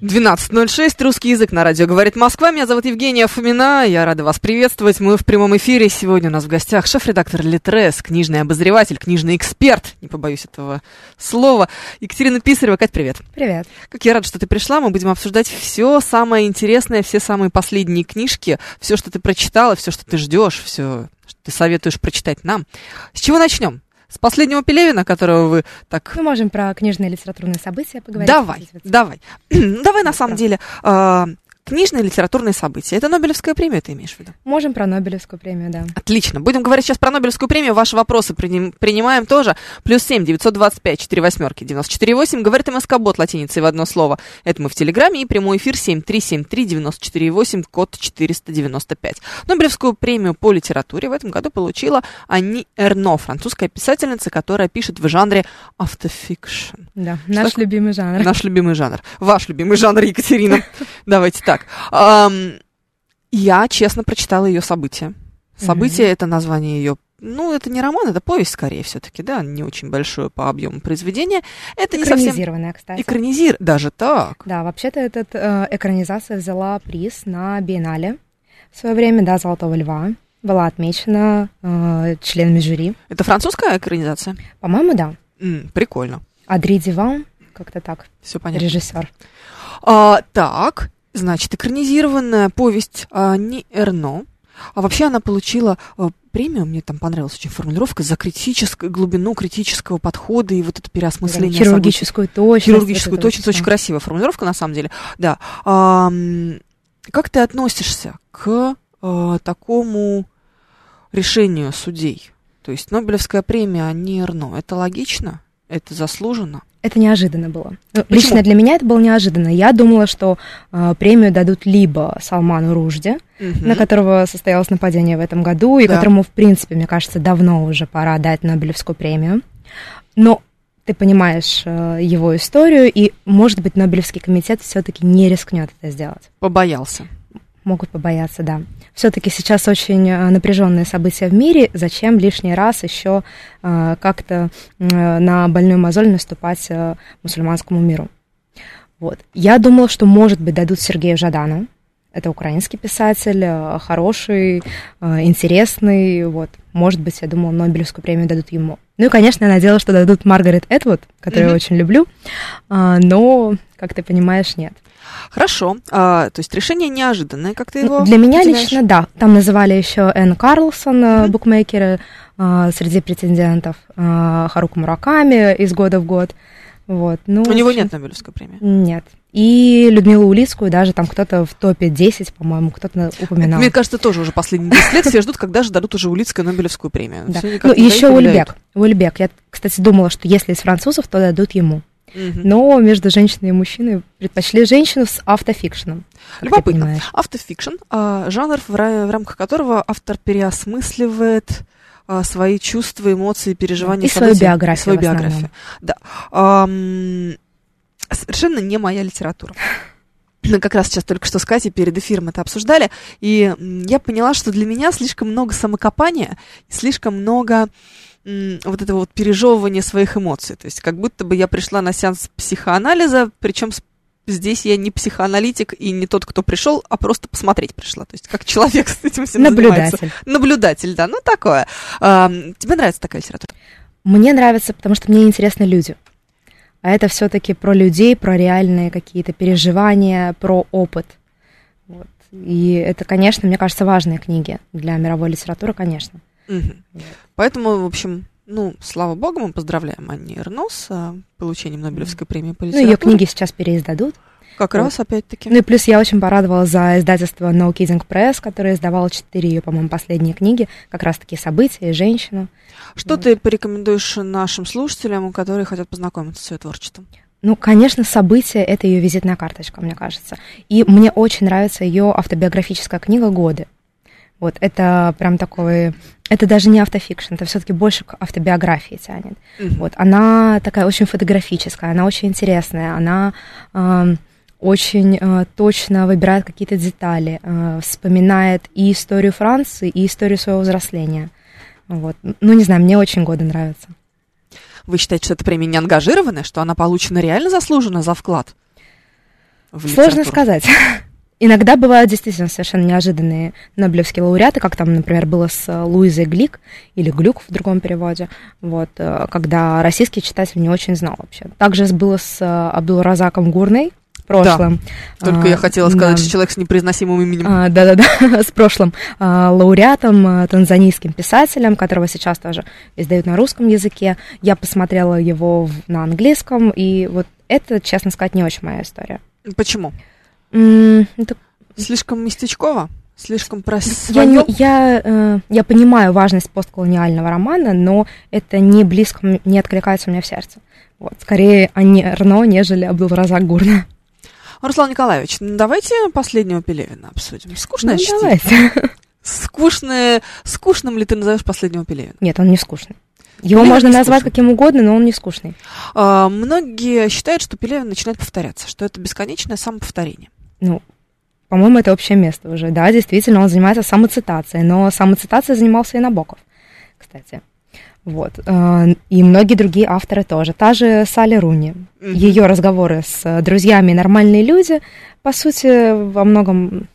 12.06, русский язык на радио «Говорит Москва». Меня зовут Евгения Фомина, я рада вас приветствовать. Мы в прямом эфире. Сегодня у нас в гостях шеф-редактор Литрес, книжный обозреватель, книжный эксперт, не побоюсь этого слова, Екатерина Писарева. Кать, привет. Привет. Как я рада, что ты пришла. Мы будем обсуждать все самое интересное, все самые последние книжки, все, что ты прочитала, все, что ты ждешь, все, что ты советуешь прочитать нам. С чего начнем? С последнего Пелевина, которого вы так Мы можем про книжные литературные события поговорить. Давай, давай. давай на самом деле. Книжные литературные события. Это Нобелевская премия, ты имеешь в виду? Можем про Нобелевскую премию, да. Отлично. Будем говорить сейчас про Нобелевскую премию. Ваши вопросы приним- принимаем тоже. Плюс семь, девятьсот двадцать пять, четыре восьмерки, девяносто четыре восемь. Говорит МСК Бот латиницей в одно слово. Это мы в Телеграме. И прямой эфир семь три семь три девяносто четыре восемь, код четыреста девяносто пять. Нобелевскую премию по литературе в этом году получила Ани Эрно, французская писательница, которая пишет в жанре автофикшн. Да, наш такое? любимый жанр. Наш любимый жанр. Ваш любимый жанр, Екатерина. Давайте так. Ам, Я честно прочитала ее события. События это название ее. Ну, это не роман, это повесть скорее все-таки, да, не очень большое по объему произведения. Это не совсем Экранизированная, кстати. экранизир, даже так. Да, вообще-то эта экранизация взяла приз на Биеннале в свое время, да, «Золотого льва». Была отмечена э, членами жюри. Это французская экранизация? По-моему, да. М, прикольно. Адри Диван, как-то так, Все понятно. режиссер. А, так, значит, экранизированная повесть а, не Эрно. А вообще она получила а, премию, мне там понравилась очень формулировка, за критическую глубину критического подхода и вот это переосмысление событий. Хирургическую точность. Хирургическую это точность. Очень красивая формулировка, на самом деле. Да. Ам, как ты относишься к э, такому решению судей? То есть Нобелевская премия, а не Эрно. Это логично? Это заслуженно? Это неожиданно было. Почему? Лично для меня это было неожиданно. Я думала, что э, премию дадут либо Салману Ружде, на которого состоялось нападение в этом году, и Да. которому, в принципе, мне кажется, давно уже пора дать Нобелевскую премию. Но ты понимаешь э, его историю, и, может быть, Нобелевский комитет все-таки не рискнет это сделать. Побоялся. Могут побояться, да. Все-таки сейчас очень э, напряженные события в мире. Зачем лишний раз еще э, как-то э, на больную мозоль наступать мусульманскому миру? Вот. Я думала, что, может быть, дадут Сергею Жадану. Это украинский писатель, хороший, интересный. Вот. Может быть, я думала, Нобелевскую премию дадут ему. Ну и, конечно, я надеялась, что дадут Маргарет Этвуд, которую Мгм. я очень люблю. А, но, как ты понимаешь, нет. Хорошо. А, то есть решение неожиданное, как ты Ну, его Для меня определяешь? лично, да. Там называли еще Энн Карлсон, Мгм. букмекеры, э, среди претендентов, э, Харука Мураками из года в год. Вот. Ну, У него общем, нет Нобелевской премии. Нет. И Людмилу Улицкую даже там кто-то в топе 10, по-моему, кто-то упоминал. Мне кажется, тоже уже последние 10 лет все ждут, когда же дадут уже Улицкой Нобелевскую премию. Да. Ну, еще. Ульбек. Ульбек. Я, кстати, думала, что если из французов, то дадут ему. Мгм. Но между женщиной и мужчиной предпочли женщину с автофикшеном. Любопытно. Автофикшн, а, жанр, в, ра- в рамках которого автор переосмысливает а, свои чувства, эмоции, переживания, И свою биографию свою биографию. Да. Ам, совершенно не моя литература. Мы как раз сейчас только что с Катей перед эфиром это обсуждали, и я поняла, что для меня слишком много самокопания, слишком много вот этого вот пережевывания своих эмоций. То есть как будто бы я пришла на сеанс психоанализа, причем с- здесь я не психоаналитик и не тот, кто пришел, а просто посмотреть пришла. То есть как человек с этим всем занимается. Наблюдатель. Наблюдатель, да, ну такое. Ам, тебе нравится такая литература? Мне нравится, потому что мне интересны люди. А это все-таки про людей, про реальные какие-то переживания, про опыт. Вот. И это, конечно, мне кажется, важные книги для мировой литературы, конечно. Поэтому, в общем, ну, слава богу, мы поздравляем Анни Эрно с а, получением Нобелевской премии по Ну, литературе. ее книги сейчас переиздадут. Как вот. раз, опять-таки. Ну и плюс я очень порадовалась за издательство No Kidding Press, которое издавало четыре ее, по-моему, последние книги, как раз-таки события и женщину. Что ты порекомендуешь нашим слушателям, которые хотят познакомиться с ее творчеством? Ну, конечно, событие — это ее визитная карточка, мне кажется. И мне очень нравится ее автобиографическая книга «Годы». Вот, это прям такой... Это даже не автофикшн, это все-таки больше к автобиографии тянет. Мгм. Вот, она такая очень фотографическая, она очень интересная, она эм, очень э, точно выбирает какие-то детали, э, вспоминает и историю Франции, и историю своего взросления. Вот. Ну, не знаю, мне очень годы нравятся. Вы считаете, что эта премия не ангажированная, что она получена реально заслуженно за вклад? Сложно сказать. Иногда бывают действительно совершенно неожиданные Нобелевские лауреаты, как там, например, было с э, Луизой Глик или Глюк в другом переводе, вот, э, когда российский читатель не очень знал вообще. Также было с э, Абдулразаком Гурной в прошлом. Только А, я хотела сказать, да. что человек с непроизносимым именем. А, Да-да-да, с прошлым а, лауреатом, танзанийским писателем, которого сейчас тоже издают на русском языке. Я посмотрела его в- на английском, и вот это, честно сказать, не очень моя история. Почему? Это Слишком местечково? Слишком про Я, своё? не- я, э, я понимаю важность постколониального романа, но это не близко, не откликается у меня в сердце. Вот, скорее Анни Эрно, нежели Абдулразак Гурна. Руслан Николаевич, ну, давайте последнего Пелевина обсудим. Скучное Ну, чтиво? давайте. Скучное... Скучным ли ты назовешь последнего Пелевина? Нет, он не скучный. Его Пелевин можно назвать скучный. каким угодно, но он не скучный. А, многие считают, что Пелевин начинает повторяться, что это бесконечное самоповторение. Ну, по-моему, это общее место уже. Да, действительно, он занимается самоцитацией, но самоцитацией занимался и Набоков, кстати. Вот. э, И многие другие авторы тоже. Та же Салли Руни. Ее разговоры с друзьями «Нормальные люди», по сути, во многом...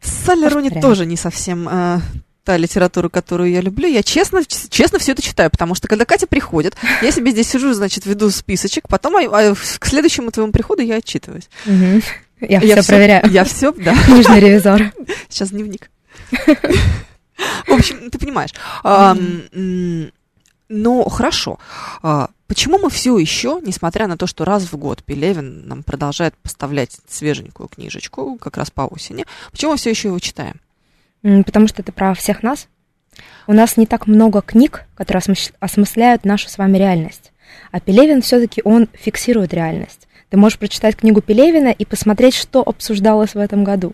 Салли Руни тоже не совсем э, та литература, которую я люблю. Я честно, честно все это читаю, потому что когда Катя приходит, я себе здесь сижу, значит, веду списочек, потом а, а, к следующему твоему приходу я отчитываюсь. Мгм. Я, Я все проверяю. Я все, да. Книжный ревизор. Сейчас дневник. В общем, ты понимаешь. Но хорошо. А, Почему мы все еще, несмотря на то, что раз в год Пелевин нам продолжает поставлять свеженькую книжечку, как раз по осени, почему мы все еще его читаем? Потому что это про всех нас. У нас не так много книг, которые осмысляют нашу с вами реальность. А Пелевин все-таки он фиксирует реальность. Ты можешь прочитать книгу Пелевина и посмотреть, что обсуждалось в этом году.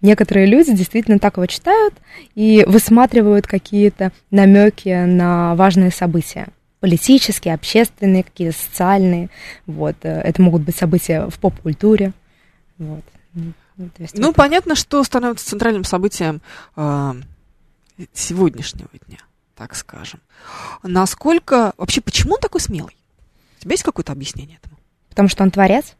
Некоторые люди действительно так его читают и высматривают какие-то намеки на важные события. Политические, общественные, какие-то социальные. Вот. э, Это могут быть события в поп-культуре. Вот. Есть Ну, вот понятно, что становится центральным событием а, сегодняшнего дня, так скажем. Насколько... Вообще, почему он такой смелый? У тебя есть какое-то объяснение этому? Потому что он творец.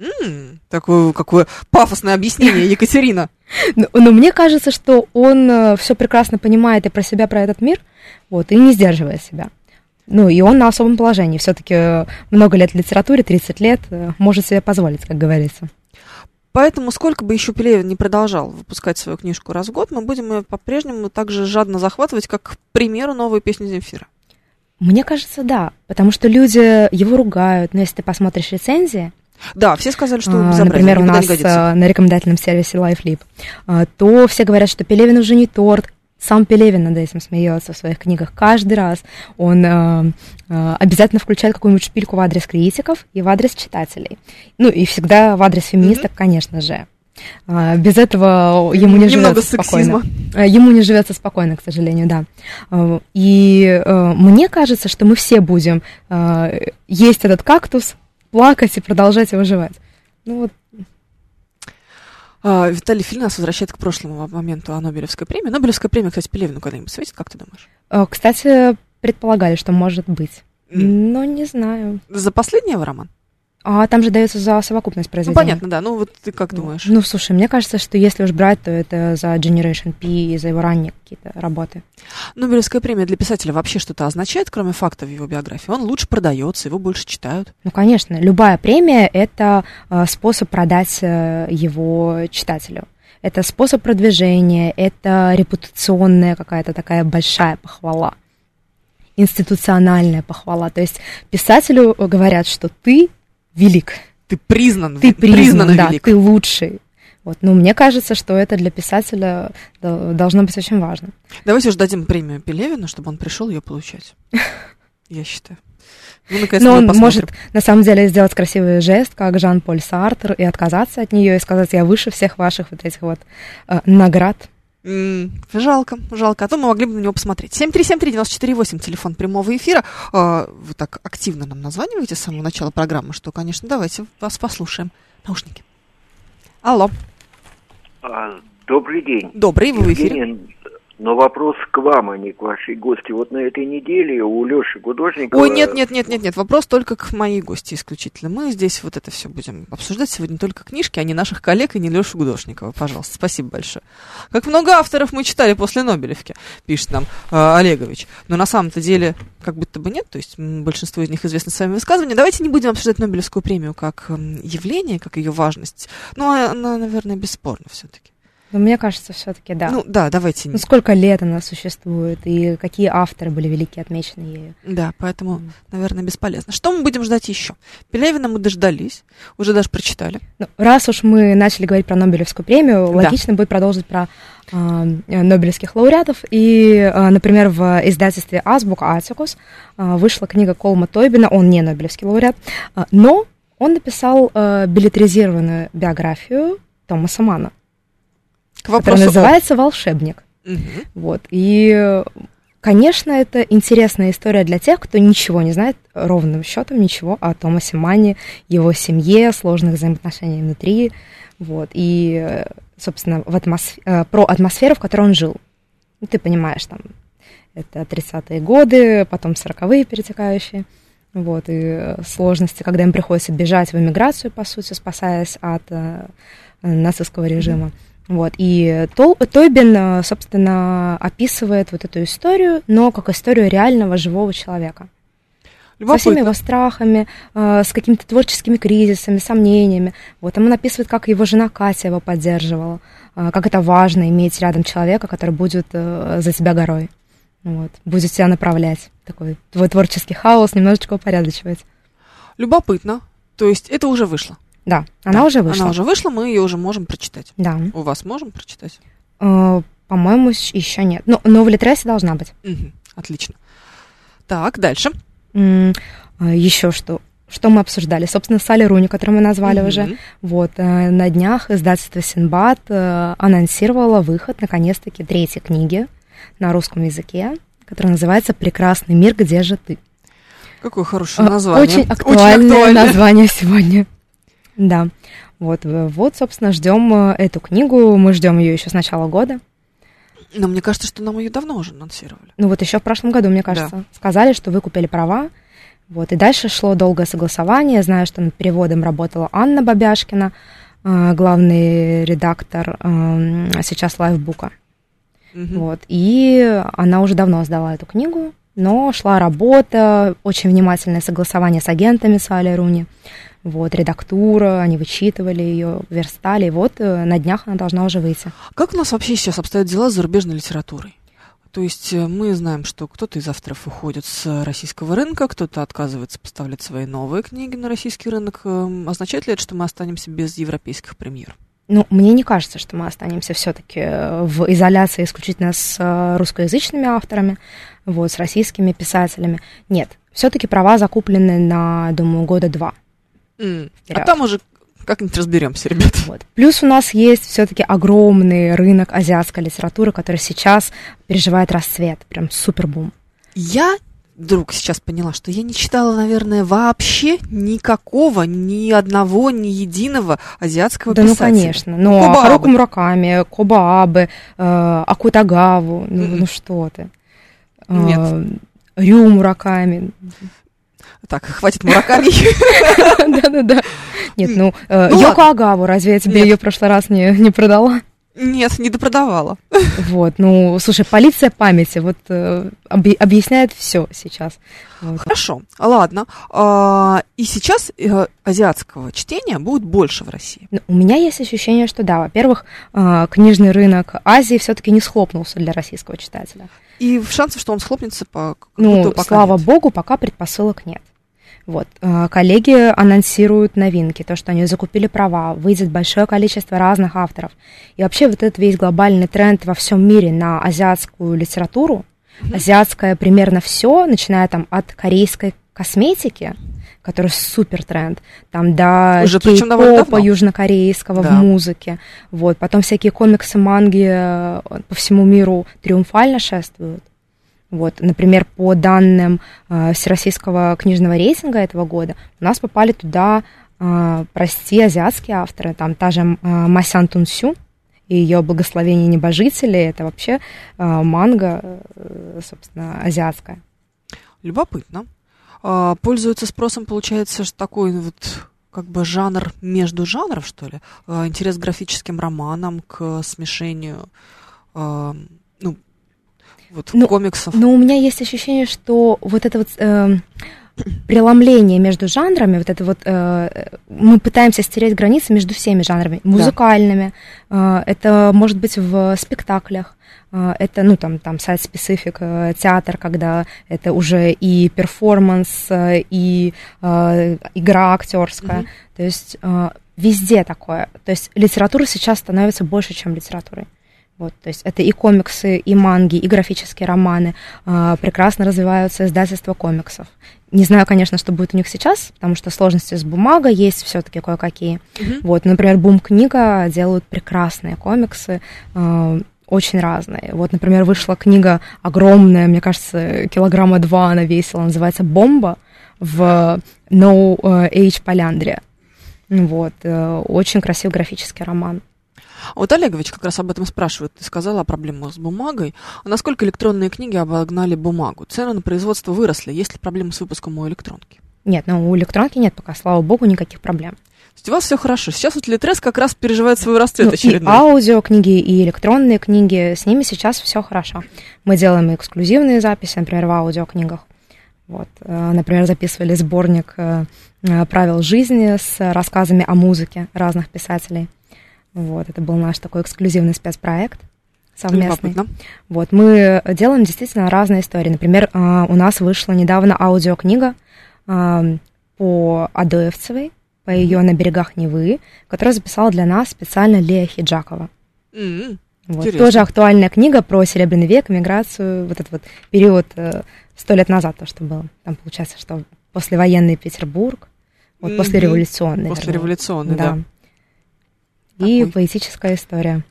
М, такое, какое пафосное объяснение, Екатерина. Но, но мне кажется, что он все прекрасно понимает и про себя, про этот мир, вот, и не сдерживает себя. Ну, и он на особом положении. Все-таки много лет в литературе, 30 лет, э, может себе позволить, как говорится. Поэтому, сколько бы еще Пелевин не продолжал выпускать свою книжку раз в год, мы будем ее по-прежнему так же жадно захватывать, как, к примеру, новую песню Земфира. Мне кажется, да, потому что люди его ругают, но если ты посмотришь рецензии, Да, все сказали, что а, безобразие, например, у нас а, на рекомендательном сервисе LifeLib, а, то все говорят, что Пелевин уже не торт, сам Пелевин над этим смеется в своих книгах каждый раз. Он э, э, обязательно включает какую-нибудь шпильку в адрес критиков и в адрес читателей. Ну и всегда в адрес феминисток, конечно же. А, без этого ему не Немного живется спокойно. сексизма. Э, Ему не живется спокойно, к сожалению, да. Э, И мне кажется, что мы все будем есть этот кактус, плакать и продолжать его жевать. Ну вот, А, Виталий Филин нас возвращает к прошлому моменту о Нобелевской премии. Нобелевская премия, кстати, Пелевину когда-нибудь светит, как ты думаешь? кстати, предполагали, что может быть. Но не знаю. За последний его роман? А там же дается за совокупность Ну, произведений. понятно, да. Ну, вот ты как думаешь? Ну, слушай, мне кажется, что если уж брать, то это за Generation P и за его ранние какие-то работы. Нобелевская премия для писателя вообще что-то означает, кроме фактов его биографии? Он лучше продается, его больше читают. Ну, конечно, любая премия — это э, способ продать э, его читателю. Это способ продвижения, это репутационная какая-то такая большая похвала, институциональная похвала. То есть писателю говорят, что ты велик, Ты признан, ты признан, признанно да, велик. ты лучший. Вот. Ну, мне кажется, что это для писателя до- должно быть очень важно. Давайте уж дадим премию Пелевину, чтобы он пришел ее получать. Я считаю. Ну, Но он посмотрим. может на самом деле сделать красивый жест, как Жан-Поль Сартер, и отказаться от нее и сказать, я выше всех ваших вот этих вот э, наград. Жалко, жалко. А то мы могли бы на него посмотреть. 7373948, телефон прямого эфира. А, Вы так активно нам названиваете с самого начала программы, что, конечно, давайте вас послушаем. Наушники. Алло, А, Добрый день. добрый, вы в эфире. Но вопрос к вам, а не к вашей гости. Вот на этой неделе у Леши Гудожникова... Ой, нет, нет, нет, нет, нет, вопрос только к моей гости исключительно. Мы здесь вот это все будем обсуждать сегодня только книжки, а не наших коллег и не Лешу Гудошникова. Пожалуйста, спасибо большое. Как много авторов мы читали после Нобелевки, пишет нам э, Олегович. Но на самом-то деле как будто бы нет, то есть большинство из них известны своими высказываниями. Давайте не будем обсуждать Нобелевскую премию как явление, как ее важность. Но она, наверное, бесспорна все-таки. Но мне кажется, все-таки да. Ну да, давайте. Ну, сколько лет она существует, и какие авторы были велики отмечены ею. Да, поэтому, наверное, бесполезно. Что мы будем ждать еще? Пелевина мы дождались, уже даже прочитали. Ну, раз уж мы начали говорить про Нобелевскую премию, Да. логично будет продолжить про э, Нобелевских лауреатов. И, а, например, в издательстве Азбука Атикус а, вышла книга Колма Тойбина, он не Нобелевский лауреат, а, но он написал а, билетризированную биографию Томаса Мана, К вопросу о- называется «Волшебник». Мгм. Вот. И, конечно, это интересная история для тех, кто ничего не знает, ровным счетом ничего о Томасе Манне, его семье, сложных взаимоотношениях внутри. Вот. И, собственно, в атмосф- э, про атмосферу, в которой он жил. Ну, ты понимаешь, там, это 30-е годы, потом 40-е перетекающие. Вот, и э, сложности, когда им приходится бежать в эмиграцию, по сути, спасаясь от э, нацистского режима. Вот, и Тол- Тойбин, э, собственно, описывает вот эту историю, но как историю реального живого человека. Со всеми Любопытно. его страхами, э, с какими-то творческими кризисами, сомнениями. Вот, он описывает, как его жена Катя его поддерживала, э, как это важно иметь рядом человека, который будет э, за тебя горой. Вот, будет тебя направлять. Такой твой творческий хаос немножечко упорядочивать. Любопытно. То есть это уже вышло. Да, она Да, уже вышла. Она уже вышла, мы ее уже можем прочитать. Да. У вас можем прочитать? Э, по-моему, еще нет. Но, но в Литресе должна быть. Мгм. Отлично. Так, дальше. еще что? Что мы обсуждали? Собственно, Салли Руни, которую мы назвали Мгм. уже. Вот, э, на днях издательство Синбад э, анонсировало выход, наконец-таки, третьей книги на русском языке, которая называется «Прекрасный мир, где же ты?». Какое хорошее Э, название. Очень актуальное актуальное. название сегодня. Да. Вот, э, вот, собственно, ждем э, эту книгу. Мы ждем ее еще с начала года. Но мне кажется, что нам ее давно уже анонсировали. Ну вот еще в прошлом году, мне кажется, сказали, что вы купили права. Вот, и дальше шло долгое согласование. Знаю, что над переводом работала Анна Бабяшкина, э, главный редактор э, сейчас лайфбука. Мгм. Вот, и она уже давно сдала эту книгу, но шла работа, очень внимательное согласование с агентами Салли Руни. Вот, редактура, они вычитывали ее, верстали, и вот э, на днях она должна уже выйти. Как у нас вообще сейчас обстоят дела с зарубежной литературой? То есть э, мы знаем, что кто-то из авторов уходит с российского рынка, кто-то отказывается поставлять свои новые книги на российский рынок. Эм, Означает ли это, что мы останемся без европейских премьер? Ну, мне не кажется, что мы останемся все-таки в изоляции исключительно с э, русскоязычными авторами, вот, с российскими писателями. Нет, все-таки права закуплены на, думаю, года два. М, А там уже как-нибудь разберемся, ребята. Вот. Плюс у нас есть все-таки огромный рынок азиатской литературы, который сейчас переживает расцвет, прям супербум. Я вдруг сейчас поняла, что я не читала, наверное, вообще никакого, ни одного, ни единого азиатского да, ну писателя. конечно. Но Коба Харуку. Мураками, Коба Абе, э, Акутагаву, ну, ну что ты. Нет. Э, Рю Мураками. Так, хватит мураками. Да-да-да. Нет, ну, э, Ну Йоко Агаву, разве я тебе Нет. ее в прошлый раз не продала? Нет, не допродавала. Вот, ну, слушай, полиция памяти вот э, объ- объясняет все сейчас. Хорошо, ладно. А, И сейчас э, азиатского чтения будет больше в России. Ну, У меня есть ощущение, что да, во-первых, э, книжный рынок Азии все-таки не схлопнулся для российского читателя. И шансов, что он схлопнется, по Ну, пока слава нет. богу, пока предпосылок нет. Вот. э, Коллеги анонсируют новинки, то, что они закупили права, выйдет большое количество разных авторов. И вообще вот этот весь глобальный тренд во всем мире на азиатскую литературу, азиатское примерно все, начиная там от корейской косметики, который супер тренд, там до Уже кей-попа южнокорейского Да. в музыке, вот, потом всякие комиксы, манги э, по всему миру триумфально шествуют. Вот, например, по данным э, Всероссийского книжного рейтинга этого года, у нас попали туда, э, прости, азиатские авторы, там та же э, Масян Тунсю и ее «Благословение небожителей», это вообще манга, собственно, азиатская. Любопытно. А, пользуется спросом, получается, что такой вот как бы жанр между жанров, что ли? А, интерес к графическим романам, к смешению, а, вот Ну, комиксов. Но у меня есть ощущение, что вот это вот эм, преломление между жанрами, вот это вот э, мы пытаемся стереть границы между всеми жанрами, музыкальными, э, это может быть в спектаклях, э, это, ну, там, там, сайт-специфик, э, театр, когда это уже и перформанс, э, и э, игра актерская, Мгм. то есть э, везде такое, то есть литература сейчас становится больше, чем литературой. Вот, то есть это и комиксы, и манги, и графические романы. А, прекрасно развиваются издательства комиксов. Не знаю, конечно, что будет у них сейчас, потому что сложности с бумагой есть все-таки кое-какие. Мгм. Вот, например, Бум книга делают прекрасные комиксы, а, очень разные. Вот, например, вышла книга огромная, мне кажется, килограмма два она весила, называется «Бомба» в No Age Поляндре. Вот, э, очень красивый графический роман. А Вот Олегович как раз об этом спрашивает. Ты сказала о проблемах с бумагой. А насколько электронные книги обогнали бумагу? Цены на производство выросли. Есть ли проблемы с выпуском у электронки? Нет, ну у электронки нет пока, слава богу, никаких проблем. То есть у вас все хорошо. Сейчас вот Литрес как раз переживает свой расцвет Ну, и очередной. аудиокниги, и электронные книги, с ними сейчас все хорошо. Мы делаем эксклюзивные записи, например, в аудиокнигах. Вот, э, например, записывали сборник э, э, правил жизни с рассказами о музыке разных писателей. Вот, это был наш такой эксклюзивный спецпроект совместный. Любопытно. Вот, мы делаем действительно разные истории. Например, а, у нас вышла недавно аудиокнига а, по Адоевцевой, по ее «На берегах Невы», которую записала для нас специально Лея Хиджакова. М, Вот. Интересно. Тоже актуальная книга про Серебряный век, миграцию, вот этот вот период э, сто лет назад, то, что было. Там получается, что послевоенный Петербург, вот Мгм. послереволюционный. Послереволюционный, да. И Такой. поэтическая история.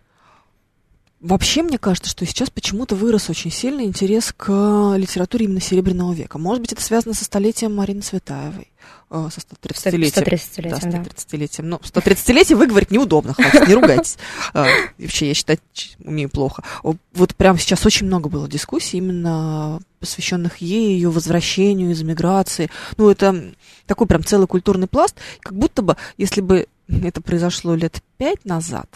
Вообще, мне кажется, что сейчас почему-то вырос очень сильный интерес к литературе именно Серебряного века. Может быть, это связано со столетием Марины Цветаевой, э, со 130-летием. 130-летием, да. 130-летием. Ну, 130-летие выговорить неудобно, хватит, не ругайтесь. И Вообще, я считать умею плохо. Вот прямо сейчас очень много было дискуссий, именно посвященных ей, ее возвращению из эмиграции. Ну, это такой прям целый культурный пласт. Как будто бы, если бы это произошло лет пять назад,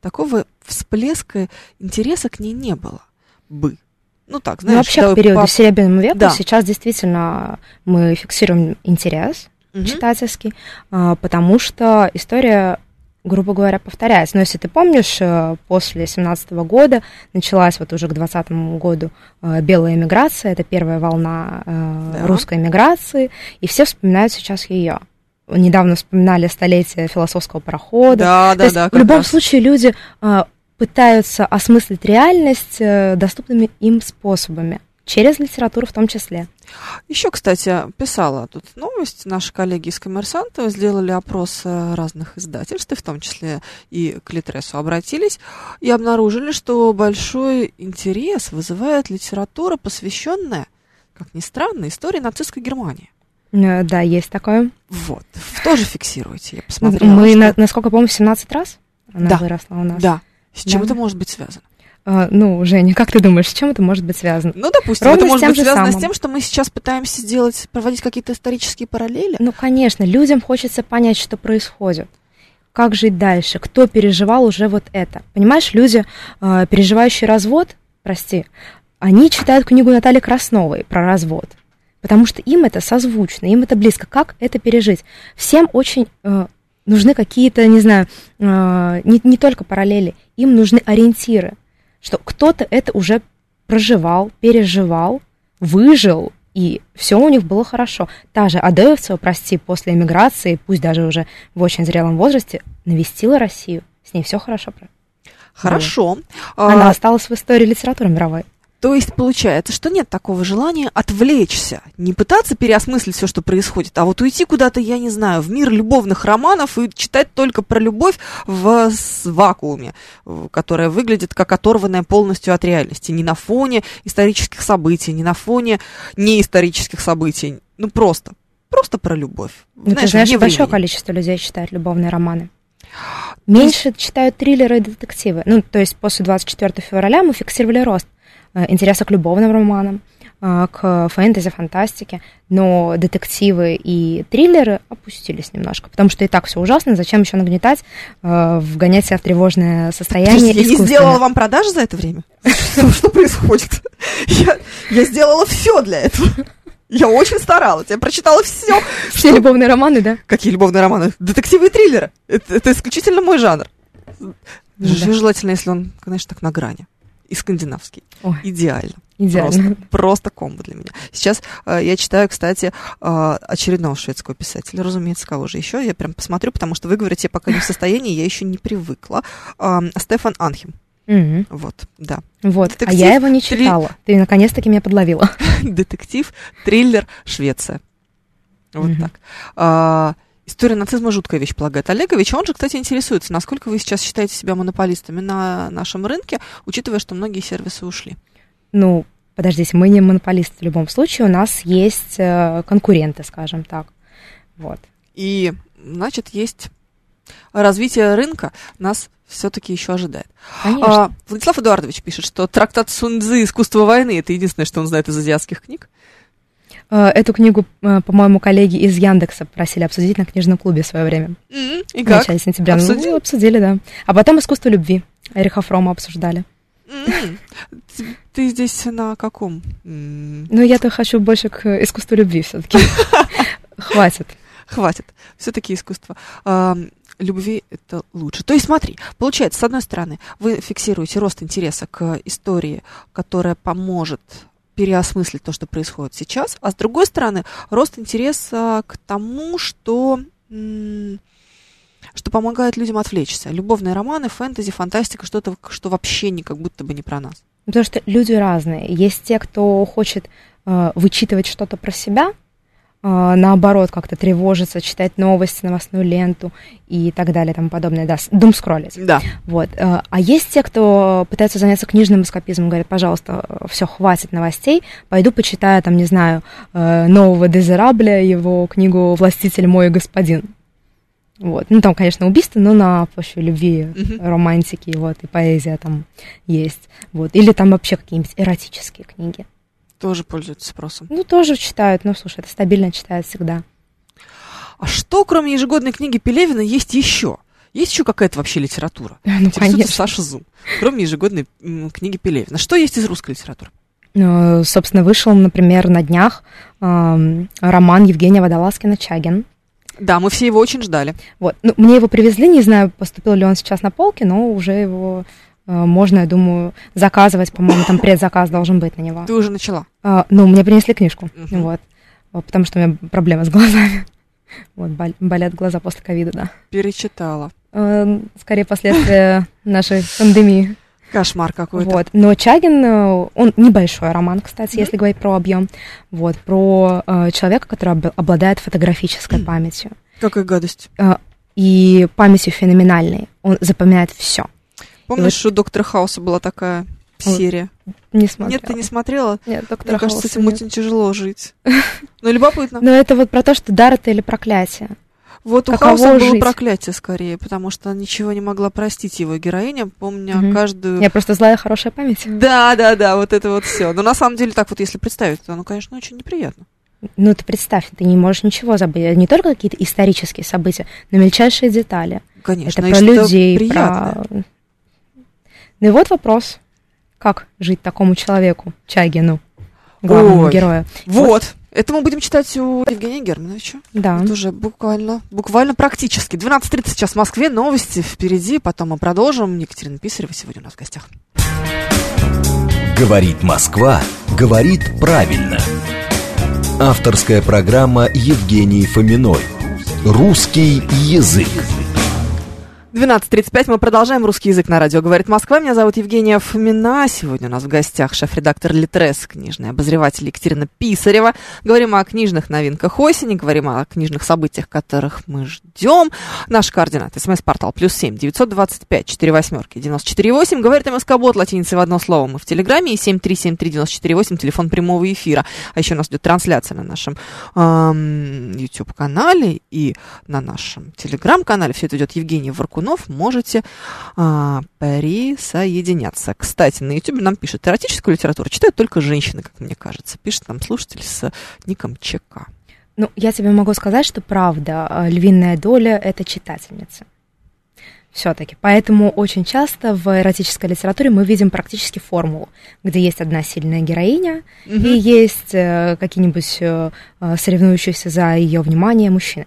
такого всплеска интереса к ней не было бы. Ну так, знаешь, ну, вообще да, к периоду пап- Серебряному веку Да. сейчас действительно мы фиксируем интерес Мгм. читательский, а, потому что история, грубо говоря, повторяется. Но если ты помнишь, э, после 17 года началась вот уже к 20 году э, белая эмиграция, это первая волна э, Да. русской эмиграции, и все вспоминают сейчас ее. Недавно вспоминали столетие философского парохода. Да, То да, есть да. в любом раз. случае люди а, пытаются осмыслить реальность э, доступными им способами, через литературу в том числе. Еще, кстати, писала тут новость. Наши коллеги из «Коммерсанта» сделали опрос э, разных издательств, в том числе и к Литресу обратились, и обнаружили, что большой интерес вызывает литература, посвященная, как ни странно, истории нацистской Германии. Э, Да, есть такое. Вот. Тоже фиксируйте. Я посмотрела. Мы, что- на- насколько помню, 17 раз она Да. выросла у нас. Да. С чем Да. это может быть связано? А, ну, Женя, как ты думаешь, с чем это может быть связано? Ну, допустим, Ровно это с может быть связано с самым. тем, что мы сейчас пытаемся сделать, проводить какие-то исторические параллели. Ну, конечно, людям хочется понять, что происходит. Как жить дальше? Кто переживал уже вот это? Понимаешь, люди, э, переживающие развод, прости, они читают книгу Натальи Красновой про развод, потому что им это созвучно, им это близко. Как это пережить? Всем очень э, нужны какие-то, не знаю, э, не, не только параллели, им нужны ориентиры, что кто-то это уже проживал, переживал, выжил, и все у них было хорошо. Та же Адоевцева, прости, после эмиграции, пусть даже уже в очень зрелом возрасте, навестила Россию. С ней все хорошо. Хорошо. Она А, осталась в истории литературы мировой. То есть получается, что нет такого желания отвлечься, не пытаться переосмыслить все, что происходит, а вот уйти куда-то, я не знаю, в мир любовных романов и читать только про любовь в вакууме, которая выглядит как оторванная полностью от реальности, не на фоне исторических событий, не на фоне неисторических событий, ну просто, просто про любовь. Ну, ты знаешь, большое времени. количество людей читают любовные романы. Меньше читают триллеры и детективы. Ну, то есть после 24 февраля мы фиксировали рост интереса к любовным романам, э, к фэнтези, фантастике, но детективы и триллеры опустились немножко, потому что и так все ужасно, зачем еще нагнетать, э, вгонять себя в тревожное состояние я не сделала вам продажи за это время? Что происходит? Я сделала все для этого. Я очень старалась, я прочитала все. Все любовные романы, да? Какие любовные романы? Детективы и триллеры. Это, это исключительно мой жанр. Да. Желательно, если он, конечно, так на грани. И скандинавский. Ой, Идеально. идеально. Просто, просто комбо для меня. Сейчас э, я читаю, кстати, э, очередного шведского писателя. Разумеется, кого же еще. Я прям посмотрю, потому что выговорить я пока не в состоянии, я еще не привыкла. А, Стефан Анхем. Мгм. Вот, да. Вот, а Детектив, я его не три- читала. Ты наконец-таки меня подловила. Детектив, триллер, Швеция. Вот Мгм. так. История нацизма жуткая вещь, полагает Олегович. Он же, кстати, интересуется, насколько вы сейчас считаете себя монополистами на нашем рынке, учитывая, что многие сервисы ушли. Ну, подождите, мы не монополисты в любом случае, у нас есть э, конкуренты, скажем так. Вот. И, значит, есть развитие рынка нас все-таки еще ожидает. Конечно. А, Владислав Эдуардович пишет, что трактат Сунцзы «Искусство войны» — это единственное, что он знает из азиатских книг. Э, Эту книгу, э, по-моему, коллеги из Яндекса просили обсудить на книжном клубе в свое время. И В как? начале сентября. Ну, Обсудили? обсудили, да. А потом искусство любви. Эриха Фрома обсуждали. Ты, здесь на каком? Ну, я-то хочу больше к искусству любви все-таки. Хватит. Хватит. Все-таки искусство. Любви это лучше. То есть смотри, получается, с одной стороны, вы фиксируете рост интереса к истории, которая поможет переосмыслить то, что происходит сейчас, а с другой стороны, рост интереса к тому, что, что помогает людям отвлечься. Любовные романы, фэнтези, фантастика, что-то, что вообще не как будто бы не про нас. Потому что люди разные. Есть те, кто хочет э, вычитывать что-то про себя, наоборот, как-то тревожиться, читать новости, новостную ленту и так далее, тому подобное, да, думскроллить. Да. Вот. э, А есть те, кто пытается заняться книжным эскапизмом, говорят, пожалуйста, все, хватит новостей, пойду почитаю, там, не знаю, э, нового Дезерабля, его книгу «Властитель мой господин». Вот. Ну, там, конечно, убийство, но на почве любви, романтики, вот, и поэзия там есть. Вот. Или там вообще какие-нибудь эротические книги. Тоже пользуются спросом. Ну, тоже читают, ну, слушай, это стабильно читают всегда. А что, кроме ежегодной книги Пелевина, есть еще? Есть еще какая-то вообще литература? Ну, конечно. Саша Зум. Кроме ежегодной книги Пелевина. Что есть из русской литературы? Ну, Собственно, вышел, например, на днях эм, роман Евгения Водолазкина «Чагин». Да, мы все его очень ждали. Вот. Ну, мне его привезли, не знаю, поступил ли он сейчас на полке, но уже его э, можно, я думаю, заказывать. По-моему, там предзаказ должен быть на него. Ты уже начала. А, ну, мне принесли книжку, Мгм. вот. Потому что у меня проблемы с глазами. Вот, бол- болят глаза после ковида, да. Перечитала. Э, Скорее последствия нашей пандемии. Кошмар какой-то. Вот. Но Чагин, э, он небольшой роман, кстати, если говорить про объем. Вот, про э, человека, который об- обладает фотографической памятью. Какая гадость. Э, и памятью феноменальной. Он запоминает все. Помнишь, у Доктора Хауса была такая Вот. серия? Не смотрела. Нет, ты не смотрела? Нет, доктора Мне кажется, с этим нет. очень тяжело жить. Но любопытно. Но это вот про то, что дар это или проклятие. Вот у каково Хауса было проклятие скорее, потому что ничего не могла простить его героиня, помня Мгм. каждую... Я просто злая хорошая память. Да, да, да, вот это вот все. Но на самом деле, так вот, если представить, то оно, конечно, очень неприятно. Ну, ты представь, ты не можешь ничего забыть. Не только какие-то исторические события, но мельчайшие детали. Конечно, это про людей, приятное. про... Ну и вот вопрос. Как жить такому человеку, Чагину, главному Ой. герою? Вот. Это мы будем читать у Евгения Германовича. Да. Вот уже буквально, буквально практически. 12.30 сейчас в Москве, новости впереди, потом мы продолжим. Екатерина Писарева сегодня у нас в гостях. Говорит Москва, говорит правильно. Авторская программа Евгении Фоминой. Русский язык. 12.35 мы продолжаем русский язык на радио. Говорит Москва. Меня зовут Евгения Фомина. Сегодня у нас в гостях шеф-редактор Литрес, книжный обозреватель Екатерина Писарева. Говорим о книжных новинках осени, говорим о книжных событиях, которых мы ждем. Наш координат. СМС-портал плюс семь девятьсот двадцать пять четыре восьмерки девяносто четыре восемь. Говорит МСК-бот латиницей в одно слово. Мы в Телеграме и семь три семь три девяносто четыре восемь. Телефон прямого эфира. А еще у нас идет трансляция на нашем эм, YouTube-канале и на нашем Телеграм-канале. Все это идет Евгений Варкунов можете а, присоединяться. Кстати, на YouTube нам пишут, эротическую литературу читают только женщины, как мне кажется. Пишет нам слушатель с ником ЧК. Ну, я тебе могу сказать, что правда, а, львиная доля – это читательница. Все-таки. Поэтому очень часто в эротической литературе мы видим практически формулу, где есть одна сильная героиня угу. и есть э, какие-нибудь э, э, соревнующиеся за ее внимание мужчины.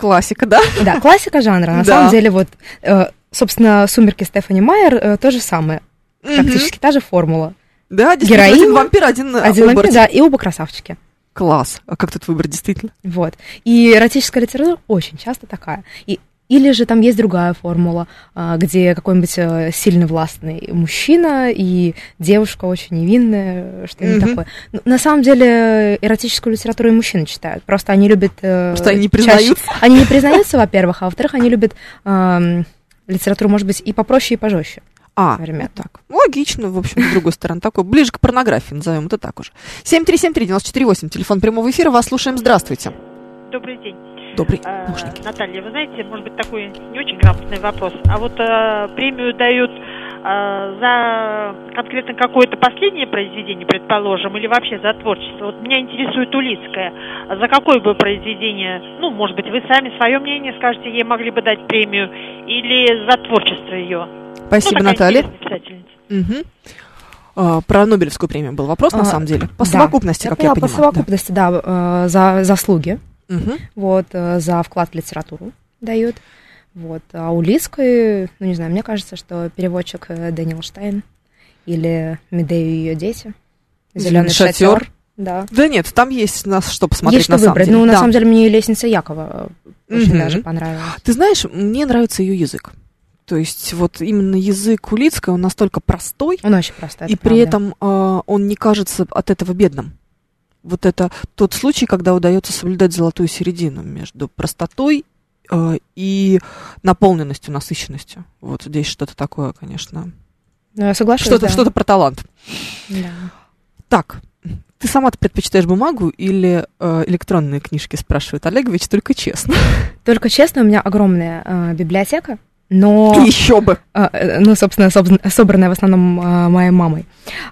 Классика, да? Да, классика жанра. На да. самом деле, вот, э, собственно, «Сумерки» Стефани Майер э, то же самое. Практически та же формула. Да, Героиня, один вампир, один, один вампир, да, и оба красавчики. Класс. А как тут выбор, действительно? Вот. И эротическая литература очень часто такая. И или же там есть другая формула, а, где какой-нибудь э, сильно властный мужчина и девушка очень невинная, что-нибудь mm-hmm. такое. Но, на самом деле эротическую литературу и мужчины читают. Просто они любят... Э, Просто они не признаются. Чаще... Они не признаются, во-первых, а во-вторых, они любят э, литературу, может быть, и попроще, и пожестче. А, вот так. Логично, в общем, с другой стороны, такой, ближе к порнографии, назовем это так уже. 7373948, телефон прямого эфира, вас слушаем, здравствуйте. Добрый день. Добрый. Э, Наушники. Наталья, вы знаете, может быть, такой не очень грамотный вопрос. А вот э, премию дают э, за конкретно какое-то последнее произведение, предположим, или вообще за творчество. Вот меня интересует Улицкая. За какое бы произведение, ну, может быть, вы сами свое мнение скажете, ей могли бы дать премию, или за творчество ее? Спасибо, ну, Наталья. Угу. Uh, про Нобелевскую премию был вопрос, uh, на самом деле. По да. совокупности, как я, я понимаю. По совокупности, да, да uh, за заслуги угу. вот, э, за вклад в литературу дают. Вот. А у Лиской, ну не знаю, мне кажется, что переводчик э, Дэниел Штайн или Медею и ее дети. Зеленый шатер. шатер. Да. да нет, там есть нас что посмотреть есть что на выбрать. самом деле. Ну, да. на самом деле, мне лестница Якова очень угу. даже понравилась. Ты знаешь, мне нравится ее язык. То есть вот именно язык Улицкой, он настолько простой. Он очень простой. И при этом э, он не кажется от этого бедным вот это тот случай, когда удается соблюдать золотую середину между простотой э, и наполненностью, насыщенностью. Вот здесь что-то такое, конечно. Ну, я соглашусь, что-то, да. что-то про талант. Да. Так, ты сама предпочитаешь бумагу или э, электронные книжки, спрашивает Олегович, только честно. Только честно, у меня огромная э, библиотека, но... Еще бы! А, э, ну, собственно, собранная в основном а, моей мамой.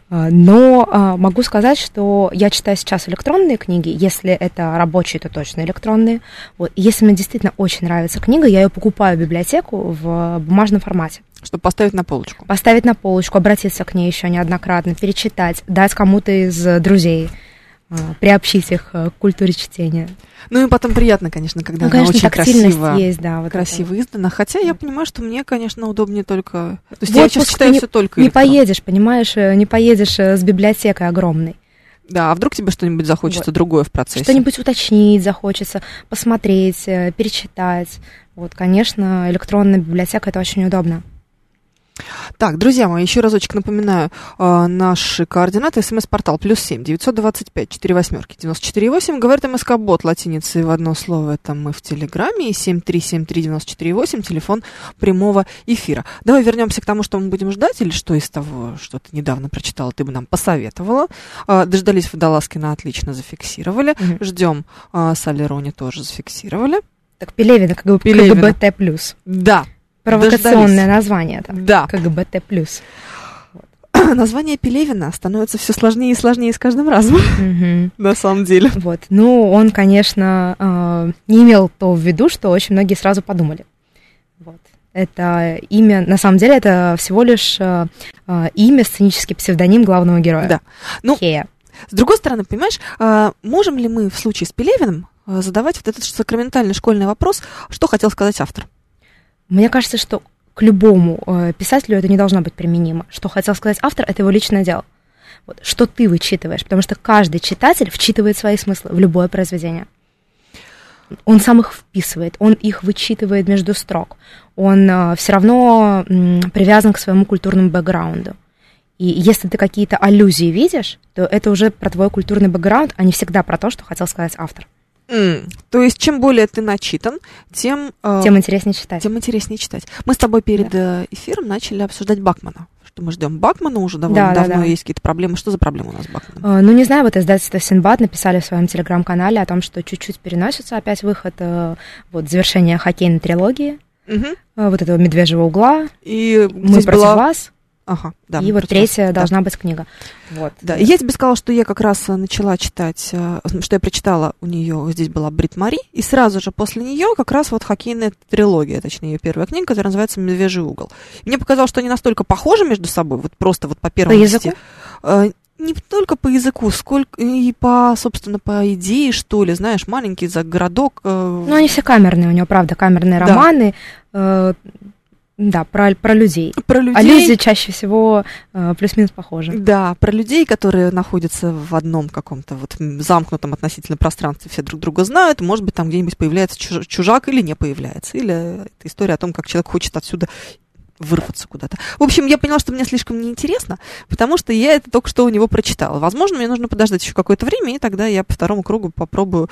А, но могу сказать, что я читаю сейчас электронные книги. Если это рабочие, то точно электронные. Вот. Если мне действительно очень нравится книга, я ее покупаю в библиотеку в бумажном формате. Чтобы поставить на полочку. Поставить на полочку, обратиться к ней еще неоднократно, перечитать, дать кому-то из друзей приобщить их к культуре чтения. Ну и потом приятно, конечно, когда ну, конечно, она очень красиво, есть, да, вот красиво это. издана. Хотя я понимаю, что мне, конечно, удобнее только... То есть я сейчас читаю не, все только Не поедешь, понимаешь, э, не поедешь э, с библиотекой огромной. Да, а вдруг тебе что-нибудь захочется вот. другое в процессе? Что-нибудь уточнить захочется, посмотреть, э, перечитать. Вот, конечно, электронная библиотека это очень удобно. Так, друзья мои, еще разочек напоминаю э, наши координаты. СМС-портал плюс семь девятьсот двадцать пять четыре восьмерки девяносто четыре восемь. Говорит МСК Бот латиницей в одно слово. Это мы в Телеграме. И семь три семь три девяносто четыре восемь. Телефон прямого эфира. Давай вернемся к тому, что мы будем ждать, или что из того, что ты недавно прочитала, ты бы нам посоветовала. Э, дождались Водолазкина, отлично зафиксировали. Mm-hmm. Ждем э, Солерони тоже зафиксировали. Так Пелевина, как бы. КГБТ плюс. Да, Провокационное Дождались. название. Там, да. КГБТ+. Название Пелевина становится все сложнее и сложнее с каждым разом, mm-hmm. на самом деле. Вот. Ну, он, конечно, э, не имел то в виду, что очень многие сразу подумали. Вот. Это имя, на самом деле, это всего лишь э, э, имя, сценический псевдоним главного героя. Да. Ну, Хея. С другой стороны, понимаешь, можем ли мы в случае с Пелевиным задавать вот этот сакраментальный школьный вопрос, что хотел сказать автор? Мне кажется, что к любому э, писателю это не должно быть применимо. Что хотел сказать автор, это его личное дело. Вот, что ты вычитываешь, потому что каждый читатель вчитывает свои смыслы в любое произведение. он сам их вписывает, он их вычитывает между строк, он э, все равно м, привязан к своему культурному бэкграунду. И если ты какие-то аллюзии видишь, то это уже про твой культурный бэкграунд, а не всегда про то, что хотел сказать автор. М, То есть, чем более ты начитан, тем, э, Тем интереснее читать. тем интереснее читать. Мы с тобой перед э, эфиром начали обсуждать Бакмана. Что мы ждем Бакмана уже довольно Да, да, давно. да. Есть какие-то проблемы. Что за проблемы у нас с Бакманом? Э, Ну, не знаю, вот издательство Синбад написали в своем телеграм-канале о том, что чуть-чуть переносится опять выход э, вот завершения хоккейной трилогии, Мгм. э, вот этого медвежьего угла, И мы против была... вас, Ага, да, и вот третья Да. должна быть книга. Вот. Да, и я тебе сказала, что я как раз э, начала читать, э, что я прочитала у нее, здесь была Брит Мари, и сразу же после нее как раз вот хоккейная трилогия, точнее ее первая книга, которая называется «Медвежий угол». Мне показалось, что они настолько похожи между собой, вот просто вот по первому языку? не только по языку, сколько и по, собственно, по идее, что ли, знаешь, маленький за городок. э, Ну, они все камерные, у него, правда, камерные Да. романы, э, да, про, про людей. про людей. А люди чаще всего э, плюс-минус похожи. Да, про людей, которые находятся в одном каком-то вот замкнутом относительно пространстве, все друг друга знают, может быть, там где-нибудь появляется чуж- чужак или не появляется, или это история о том, как человек хочет отсюда вырваться куда-то. В общем, я поняла, что мне слишком неинтересно, потому что я это только что у него прочитала. Возможно, мне нужно подождать еще какое-то время, и тогда я по второму кругу попробую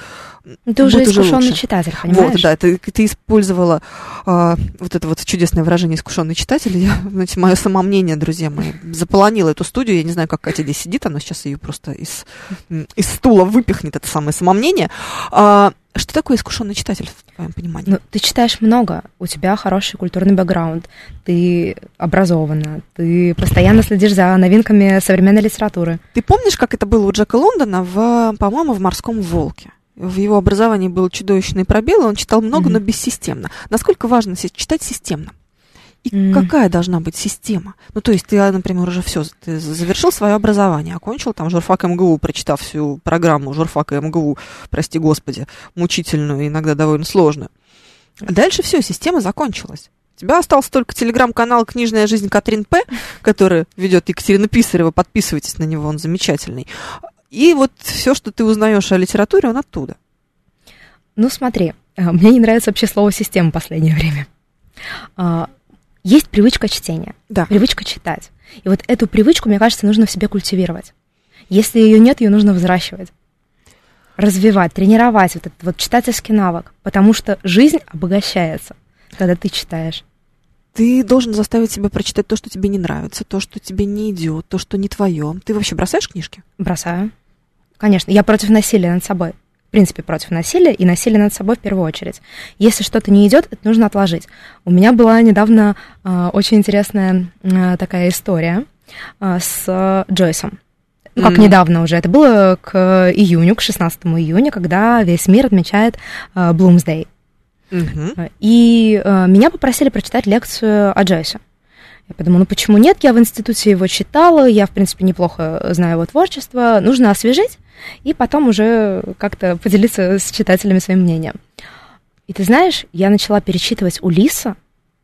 Ты уже искушенный лучше. читатель, понимаешь? Вот, да, ты, ты использовала а, вот это вот чудесное выражение искушенный читатель. Я, знаете, мое самомнение, друзья мои, заполонило эту студию. Я не знаю, как Катя здесь сидит, она сейчас ее просто из, из стула выпихнет, это самое самомнение. А, что такое искушенный читатель, в твоем понимании? Ну, ты читаешь много, у тебя хороший культурный бэкграунд, ты образована, ты постоянно следишь за новинками современной литературы. Ты помнишь, как это было у Джека Лондона, в, по-моему, в «Морском волке»? В его образовании был чудовищный пробел, он читал много, Мгм. но бессистемно. Насколько важно читать системно? И М. какая должна быть система? Ну, то есть ты, а, например, уже все, ты завершил свое образование, окончил там журфак МГУ, прочитав всю программу журфака МГУ, прости господи, мучительную, иногда довольно сложную. А Дальше все, система закончилась. У тебя остался только телеграм-канал «Книжная жизнь Катрин П», который ведет Екатерина Писарева. Подписывайтесь на него, он замечательный. И вот все, что ты узнаешь о литературе, он оттуда. Ну, смотри, э, мне не нравится вообще слово «система» в последнее время. Есть привычка чтения, Да. привычка читать. И вот эту привычку, мне кажется, нужно в себе культивировать. Если ее нет, ее нужно взращивать, развивать, тренировать вот этот вот читательский навык, потому что жизнь обогащается, когда ты читаешь. Ты должен заставить себя прочитать то, что тебе не нравится, то, что тебе не идет, то, что не твое. Ты вообще бросаешь книжки? Бросаю. Конечно, я против насилия над собой. В принципе, против насилия и насилия над собой в первую очередь. Если что-то не идет, это нужно отложить. У меня была недавно э, очень интересная э, такая история э, с Джойсом. Ну, как М. недавно уже. Это было к июню, к 16 июня, когда весь мир отмечает э, Bloomsday. Угу. И э, меня попросили прочитать лекцию о Джойсе. Я подумала, ну почему нет? Я в институте его читала, я, в принципе, неплохо знаю его творчество. Нужно освежить и потом уже как-то поделиться с читателями своим мнением. И ты знаешь, я начала перечитывать Улиса,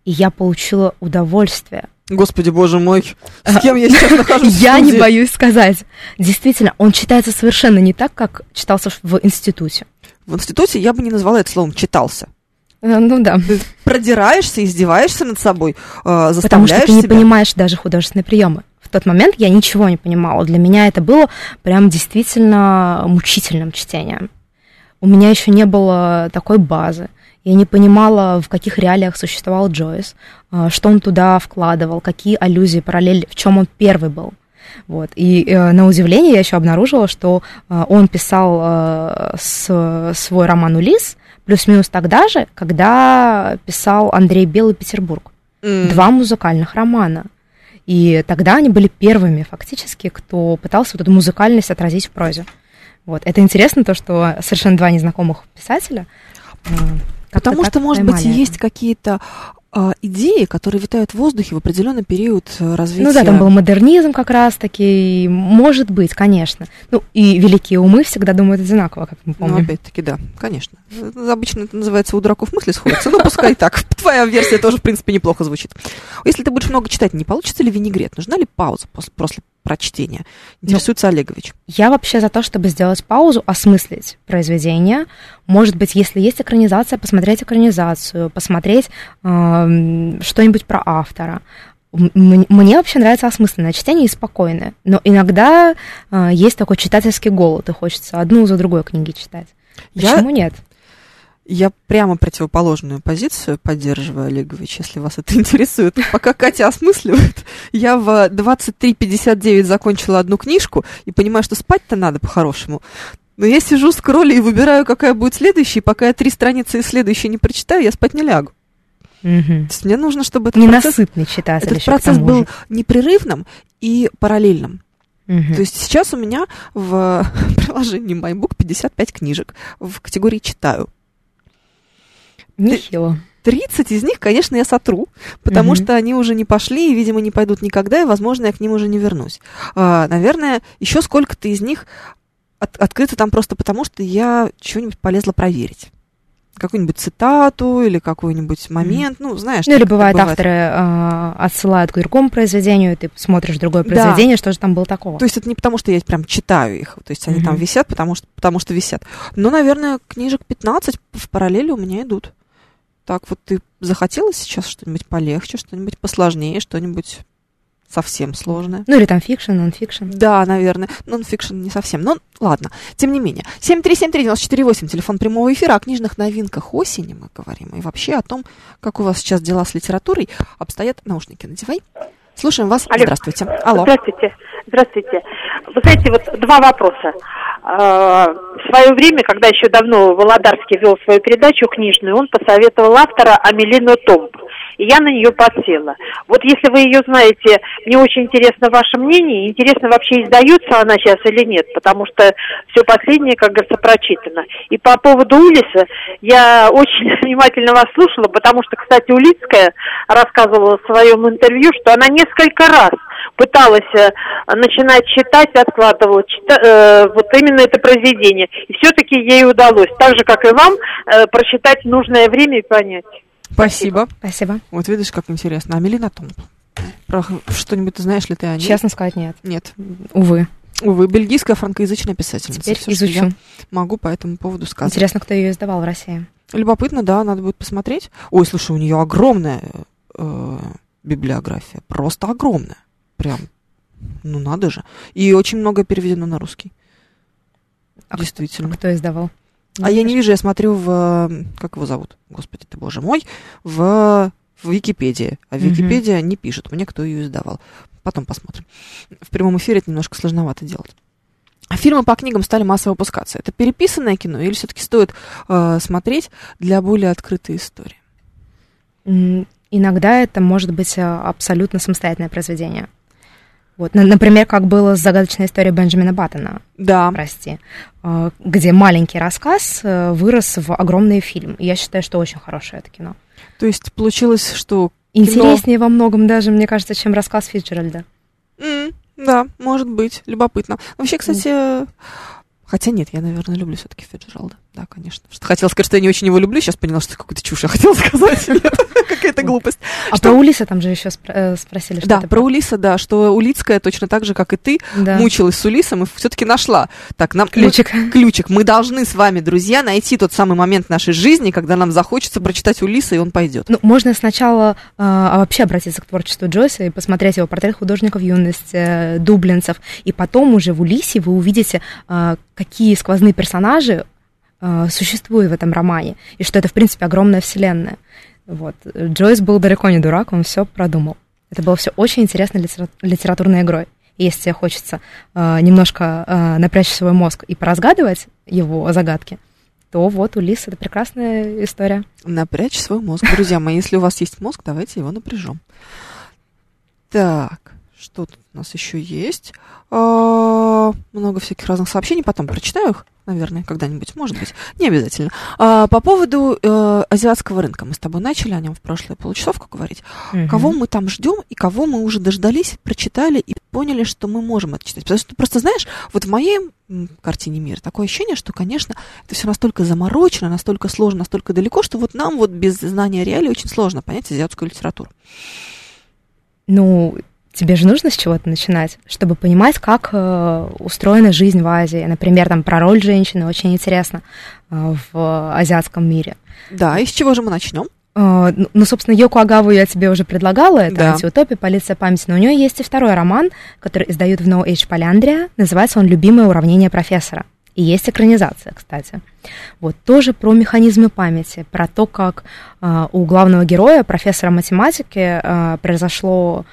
и я получила удовольствие. Господи, боже мой, с кем я сейчас нахожусь? Я не боюсь сказать. Действительно, он читается совершенно не так, как читался в институте. В институте я бы не назвала это словом «читался». Э, Ну да. Ты продираешься, издеваешься над собой, э, Потому заставляешь что ты не себя. понимаешь даже художественные приемы. В тот момент я ничего не понимала. Для меня это было прям действительно мучительным чтением. У меня еще не было такой базы. Я не понимала, в каких реалиях существовал Джойс, а, что он туда вкладывал, какие аллюзии, параллели, в чем он первый был. Вот. И э, на удивление я еще обнаружила, что э, он писал э, с- свой роман «Улис» плюс-минус тогда же, когда писал Андрей Белый «Петербург» М. два музыкальных романа. И тогда они были первыми, фактически, кто пытался вот эту музыкальность отразить в прозе. Вот. Это интересно, то, что совершенно два незнакомых писателя. как-то Потому что, может быть, поймали есть это. какие-то а, идеи, которые витают в воздухе в определенный период э, развития. Ну да, там был модернизм как раз-таки, может быть, конечно. Ну и великие умы всегда думают одинаково, как мы Ну, помним. опять-таки, да, конечно. Э, Обычно это называется «у дураков мысли сходятся». Ну, пускай так. Твоя версия тоже, в принципе, неплохо звучит. Если ты будешь много читать, не получится ли винегрет? Нужна ли пауза после, после, прочтения. Интересуется Олегович. Я вообще за то, чтобы сделать паузу, осмыслить произведение. Может быть, если есть экранизация, посмотреть экранизацию, посмотреть э, что-нибудь про автора. Мне вообще нравится осмысленное чтение и спокойное. Но иногда э, есть такой читательский голод, и хочется одну за другой книги читать. Я- Почему нет? Я прямо противоположную позицию поддерживаю, Олегович, если вас это интересует. Пока Катя осмысливает, я в 23.59 закончила одну книжку и понимаю, что спать-то надо по-хорошему. Но я сижу, скроллю и выбираю, какая будет следующая, и пока я три страницы из следующей не прочитаю, я спать не лягу. Мгм. То есть мне нужно, чтобы этот процесс, Ненасытный читатель этот процесс был непрерывным и параллельным. Мгм. То есть сейчас у меня в приложении MyBook 55 книжек в категории «Читаю». Нехило. 30 из них, конечно, я сотру, потому Мгм. что они уже не пошли и, видимо, не пойдут никогда, и, возможно, я к ним уже не вернусь. А, наверное, еще сколько-то из них от- открыто там просто потому, что я чего-нибудь полезла проверить. Какую-нибудь цитату или какой-нибудь момент, ну, знаешь. Ну или это бывает, авторы э, отсылают к другому произведению, и ты смотришь другое Да. произведение, что же там было такого. То есть это не потому, что я прям читаю их, то есть они там Мгм. висят, потому что, потому что висят. Но, наверное, книжек 15 в параллели у меня идут. Так вот ты захотела сейчас что-нибудь полегче, что-нибудь посложнее, что-нибудь совсем сложное? Ну или там fiction, нон-фикшн. Да, наверное. Нон-фикшн не совсем. Но ладно. Тем не менее. 7373948, телефон прямого эфира. О книжных новинках осени мы говорим. И вообще о том, как у вас сейчас дела с литературой обстоят. Наушники надевай. Слушаем вас. Алло. Здравствуйте. Алло. Здравствуйте. Здравствуйте. Вы знаете, вот два вопроса. А, В свое время, когда еще давно Володарский вел свою передачу книжную, он посоветовал автора Амелину Томп. И я на нее подсела. Вот если вы ее знаете, мне очень интересно ваше мнение. Интересно, вообще издается она сейчас или нет, потому что все последнее, как говорится, прочитано. И по поводу Улиса, я очень внимательно вас слушала, потому что, кстати, Улицкая рассказывала в своем интервью, что она несколько раз пыталась э, начинать читать, откладывала чита- э, вот именно это произведение. И все-таки ей удалось, так же, как и вам, э, прочитать нужное время и понять. Спасибо. Спасибо. Вот видишь, как интересно. Амелина Томп. Про что-нибудь ты знаешь ли ты о ней? Честно сказать, нет. Нет. Увы. Увы, бельгийская франкоязычная писательница. Теперь я изучу. могу по этому поводу сказать. Интересно, кто ее издавал в России. Любопытно, да, надо будет посмотреть. Ой, слушай, у нее огромная э, библиография. Просто огромная. Прям. Ну, надо же. И очень много переведено на русский. А Действительно. Кто издавал? А я не вижу, я смотрю в... Как его зовут? Господи ты, боже мой. В, в Википедии. А. Википедия не пишет мне, кто ее издавал. Потом посмотрим. В прямом эфире это немножко сложновато делать. А фильмы по книгам стали массово выпускаться. Это переписанное кино или все-таки стоит э, смотреть для более открытой истории? Иногда это может быть э, абсолютно самостоятельное произведение. Вот, на- например, как было с загадочной историей Бенджамина Баттона, Да. прости, э, где маленький рассказ э, вырос в огромный фильм. Я считаю, что очень хорошее это кино. То есть получилось, что кино- Интереснее во многом даже, мне кажется, чем рассказ Фитджеральда. М, да, может быть, любопытно. Вообще, кстати, э, хотя нет, я, наверное, люблю все-таки Фиджералда. Да, конечно. Что хотела сказать, что я не очень его люблю, сейчас поняла, что какую-то чушь я хотела сказать. Какая-то глупость. А Что- про Улиса там же еще спро- э, спросили, что Да, про Улиса, да, что Улицкая точно так же, как и ты, Да. мучилась с Улисом и все-таки нашла. Так, нам Ключик. мы- ключик. Мы должны с вами, друзья, найти тот самый момент нашей жизни, когда нам захочется прочитать Улиса, и он пойдет. Ну, можно сначала э, а вообще обратиться к творчеству Джойса и посмотреть его портрет художника в юности, э, дублинцев, и потом уже в Улисе вы увидите, э, какие сквозные персонажи э, существуют в этом романе, и что это, в принципе, огромная вселенная. Вот. Джойс был далеко не дурак, он все продумал. Это было все очень интересной литера- литературной игрой. И если тебе хочется э, немножко э, напрячь свой мозг и поразгадывать его загадки, то вот Улис это прекрасная история. Напрячь свой мозг. Друзья мои, если у вас есть мозг, давайте его напряжем. Так, что тут у нас еще есть? А, Много всяких разных сообщений, потом прочитаю их, наверное, когда-нибудь, может быть, не обязательно. А, По поводу э, азиатского рынка, мы с тобой начали о нем в прошлую получасовку говорить. Кого мы там ждем и кого мы уже дождались, прочитали и поняли, что мы можем это читать. Потому что просто знаешь, вот в моей картине мира такое ощущение, что, конечно, это все настолько заморочено, настолько сложно, настолько далеко, что вот нам вот без знания реалий очень сложно понять азиатскую литературу. Ну, тебе же нужно с чего-то начинать, чтобы понимать, как э, устроена жизнь в Азии. Например, там про роль женщины очень интересно э, в азиатском мире. Да, и с чего же мы начнем? Э, ну, ну, собственно, Йоку Агаву я тебе уже предлагала, это Да. антиутопия, полиция памяти, но у нее есть и второй роман, который издают в No Age Поляндрия, называется он «Любимое уравнение профессора». И есть экранизация, кстати. Вот тоже про механизмы памяти, про то, как э, у главного героя, профессора математики, э, произошло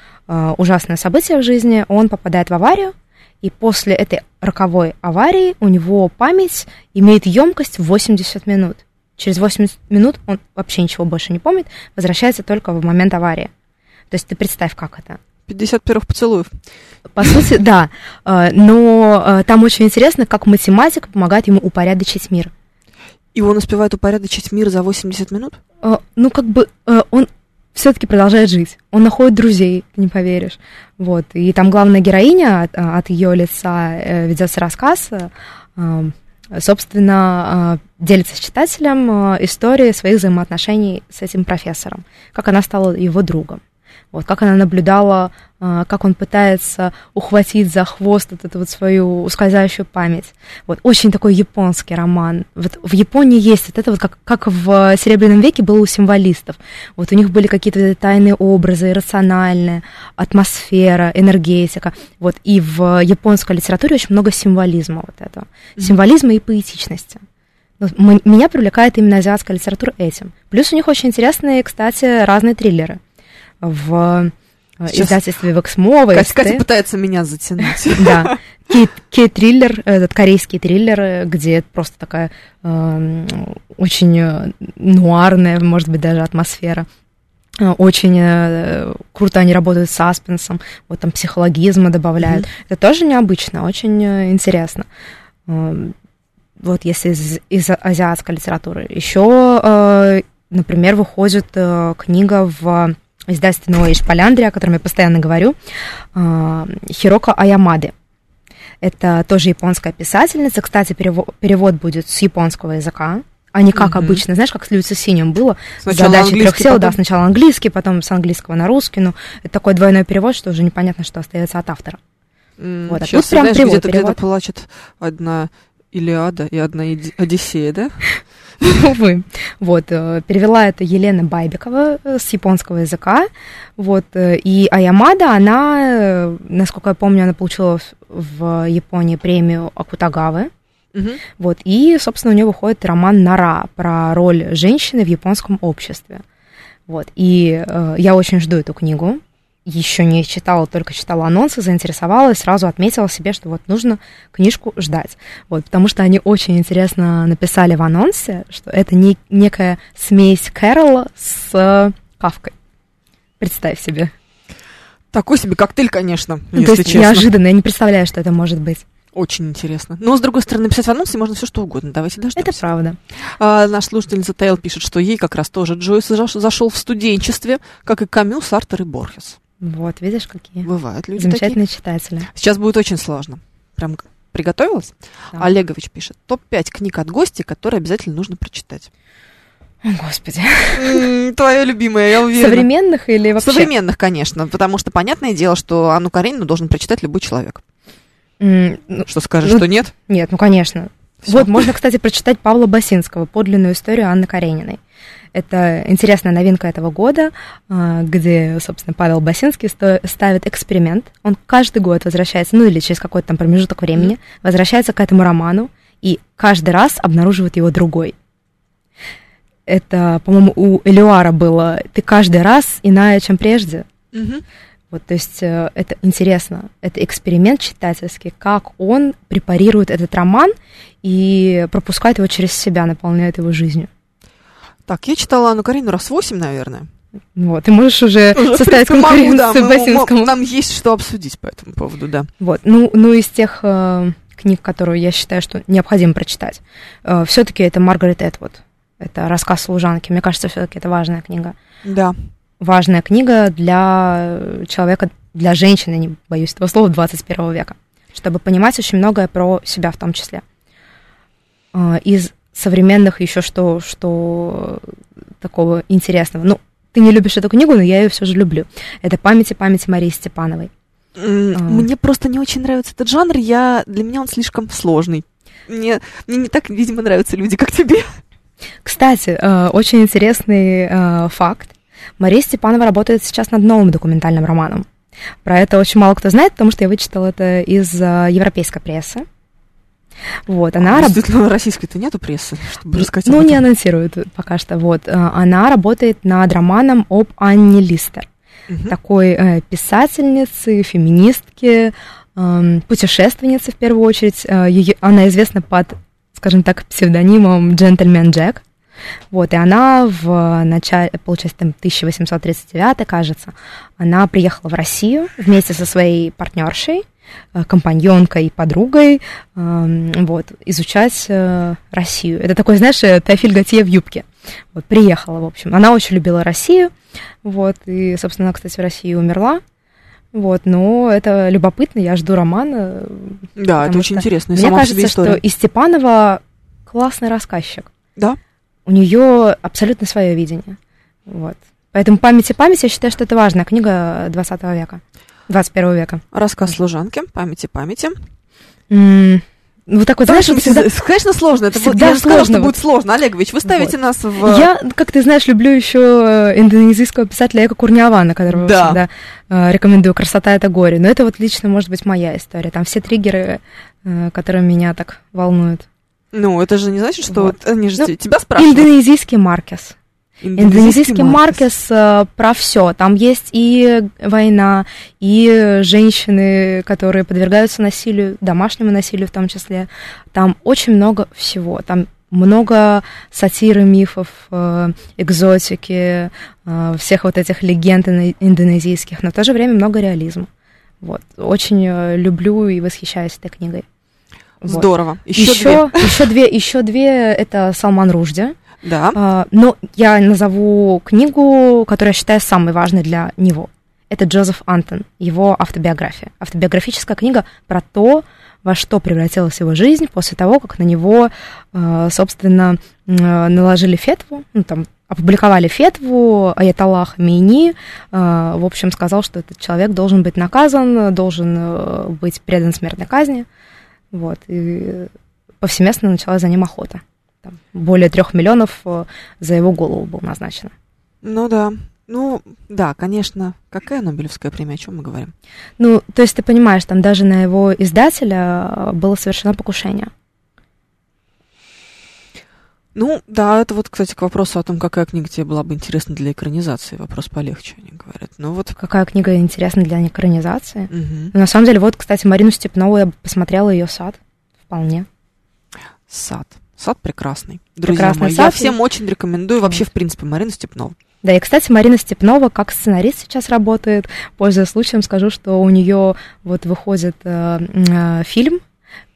ужасное событие в жизни, он попадает в аварию, и после этой роковой аварии у него память имеет емкость в 80 минут. Через 80 минут он вообще ничего больше не помнит, возвращается только в момент аварии. То есть ты представь, как это. 50 первых поцелуев. По сути, да. Э, Но э, там очень интересно, как математика помогает ему упорядочить мир. И он успевает упорядочить мир за 80 минут? Э, Ну, как бы э, он все-таки продолжает жить. Он находит друзей, не поверишь. Вот. И там главная героиня, от, от ее лица э, ведется рассказ, э, э, собственно, э, делится с читателем э, историей своих взаимоотношений с этим профессором, как она стала его другом. Вот, как она наблюдала, э, как он пытается ухватить за хвост вот эту вот свою ускользающую память. Вот, очень такой японский роман. Вот в Японии есть вот это вот, как, как в Серебряном веке было у символистов. Вот у них были какие-то тайные образы, иррациональные, атмосфера, энергетика. Вот, и в японской литературе очень много символизма вот этого. Символизма и поэтичности. Меня привлекает именно азиатская литература этим. Плюс у них очень интересные, кстати, разные триллеры. В э, Сейчас издательстве Вексмова. Катя, Катя пытается меня затянуть. Да. Кей- Кей-триллер, этот корейский триллер, где просто такая эм, очень э, нуарная, может быть, даже атмосфера. Э, Очень э, круто они работают с саспенсом, вот там психологизма добавляют. Это тоже необычно, очень интересно. Эм, Вот если из, из азиатской литературы. Еще, э, например, выходит книга в издательстве Ноэйш Поляндрия, о котором я постоянно говорю, э, Хироко Аямады. Это тоже японская писательница. Кстати, перево- перевод будет с японского языка, а не как Мгм. обычно. Знаешь, как с Люци Синим было? Сначала Задача трех сел, да, потом- сначала английский, потом с английского на русский. Ну, это такой двойной перевод, что уже непонятно, что остается от автора. М, Вот, а Сейчас, тут прям знаешь, перевод, где-то где-то перевод. плачет одна Илиада и одна Одиссея, да? Увы. Вот, э, перевела это Елена Байбекова э, с японского языка. Вот, э, и Аямада, она, насколько я помню, она получила в- Японии премию Акутагавы. Вот, и, собственно, у нее выходит роман «Нара» про роль женщины в японском обществе. Вот, и э, я очень жду эту книгу. Еще не читала, только читала анонсы, заинтересовалась, сразу отметила себе, что вот нужно книжку ждать. Вот, потому что они очень интересно написали в анонсе, что это не, некая смесь Кэрола с Кавкой. Представь себе. Такой себе коктейль, конечно, Ну, если То есть честно. неожиданно, я не представляю, что это может быть. Очень интересно. Но, с другой стороны, написать в анонсе можно все что угодно. Давайте дождемся. Это правда. А, наш слушательница Тайл пишет, что ей как раз тоже Джойс заш- зашел в студенчестве, как и Камю, Сартер и Борхес. Вот, видишь, какие Бывают люди замечательные такие. читатели. Сейчас будет очень сложно. Прям приготовилась? Да. Олегович пишет. Топ-5 книг от гостя, которые обязательно нужно прочитать. О, Господи. Твоя любимая, я уверена. Современных или вообще? Современных, конечно, потому что понятное дело, что Анну Каренину должен прочитать любой человек. Ну, Что скажешь, Ну, что нет? Нет, ну конечно. Всё. Вот, можно, кстати, прочитать Павла Басинского, подлинную историю Анны Карениной. Это интересная новинка этого года, а, где, собственно, Павел Басинский ставит эксперимент. Он каждый год возвращается, ну или через какой-то там промежуток времени, возвращается к этому роману и каждый раз обнаруживает его другой. Это, по-моему, у Элюара было «Ты каждый раз иная, чем прежде». Мгм. Вот, то есть э, это интересно, это эксперимент читательский, как он препарирует этот роман и пропускает его через себя, наполняет его жизнью. Так, я читала Анну Каренину раз восемь, наверное. Вот, ты можешь уже, Уже, в составить конкуренцию да, Басинскому. Нам есть что обсудить по этому поводу, да. Вот, ну, ну из тех э, книг, которые я считаю, что необходимо прочитать, все-таки это Маргарет Этвуд. Это рассказ служанки. Мне кажется, все-таки это важная книга. Да. Важная книга для человека, для женщины, не боюсь этого слова, 21 века, чтобы понимать очень многое про себя в том числе. Э, Из современных еще что, что такого интересного. Ну, ты не любишь эту книгу, но я ее все же люблю. Это «Память и память Марии Степановой». А. Мне просто не очень нравится этот жанр, я, для меня он слишком сложный. Мне, мне не так, видимо, нравятся люди, как тебе. Кстати, э, очень интересный э, факт. Мария Степанова работает сейчас над новым документальным романом. Про это очень мало кто знает, потому что я вычитала это из э, европейской прессы. Вот, она раб- Действительно, российской-то нету прессы, чтобы рассказать Ну, не этом. анонсирует пока что. Вот, э, она работает над романом об Анне Листер. Мгм. такой э, писательницы, феминистки, эм, путешественницы в первую очередь. Э, её- она известна под, скажем так, псевдонимом Джентльмен Джек. Вот, и она в начале, получается, там 1839, кажется, она приехала в Россию вместе со своей партнершей, э, компаньонкой и подругой, эм, вот, изучать э, Россию. Это такой, знаешь, э, Теофиль Готье в юбке. Вот, приехала, в общем. Она очень любила Россию, вот, и, собственно, она, кстати, в России умерла. Вот, но это любопытно, я жду романа. Да, это очень интересно. Мне кажется, что и Степанова классный рассказчик. Да. У нее абсолютно свое видение. Вот. Поэтому память и память, я считаю, что это важная книга 20 века, 21 века. Рассказ служанки, памяти памяти. М, Ну, вот так вот, знаешь, вот всегда... Конечно, сложно. Это будет, всегда я же сказала, сложно, что будет сложно. Олегович, вы ставите Вот. нас в... Я, как ты знаешь, люблю еще индонезийского писателя Эко Курниавана, которого Да. всегда э, рекомендую. «Красота — это горе». Но это вот лично, может быть, моя история. Там все триггеры, э, которые меня так волнуют. Ну, это же не значит, что Вот. вот они же Ну, те- тебя спрашивают. Индонезийский Маркес. Индонезийский Маркес э, про все. Там есть и война, и женщины, которые подвергаются насилию, домашнему насилию в том числе. Там очень много всего. Там много сатиры, мифов, э, экзотики, э, всех вот этих легенд индонезийских, но в то же время много реализма. Вот. Очень э, люблю и восхищаюсь этой книгой. Вот. Здорово. Еще, Еще, еще две, еще две это Салман Ружди. Да. А, но я назову книгу, которую я считаю самой важной для него. Это Джозеф Антон, его автобиография. Автобиографическая книга про то, во что превратилась его жизнь после того, как на него, э, собственно, наложили фетву, ну, там, опубликовали фетву Аятоллах Мейни, э, в общем, сказал, что этот человек должен быть наказан, должен э, быть предан смертной казни, вот, и повсеместно началась за ним охота. Там более трех миллионов э, за его голову было назначено. Ну да. Ну, да, конечно. Какая Нобелевская премия? О чем мы говорим? Ну, то есть ты понимаешь, там даже на его издателя э, было совершено покушение. Ну, да, это вот, кстати, к вопросу о том, какая книга тебе была бы интересна для экранизации. Вопрос полегче, они говорят. Ну вот. Какая книга интересна для экранизации? Ну, на самом деле, вот, кстати, Марину Степнову я посмотрела ее сад. Вполне. Сад. Сад прекрасный. Друзья Прекрасный мои, я сад. всем очень рекомендую вообще, в принципе, Марину Степнову. Да, и, кстати, Марина Степнова как сценарист сейчас работает. Пользуясь случаем, скажу, что у нее вот выходит э, э, фильм,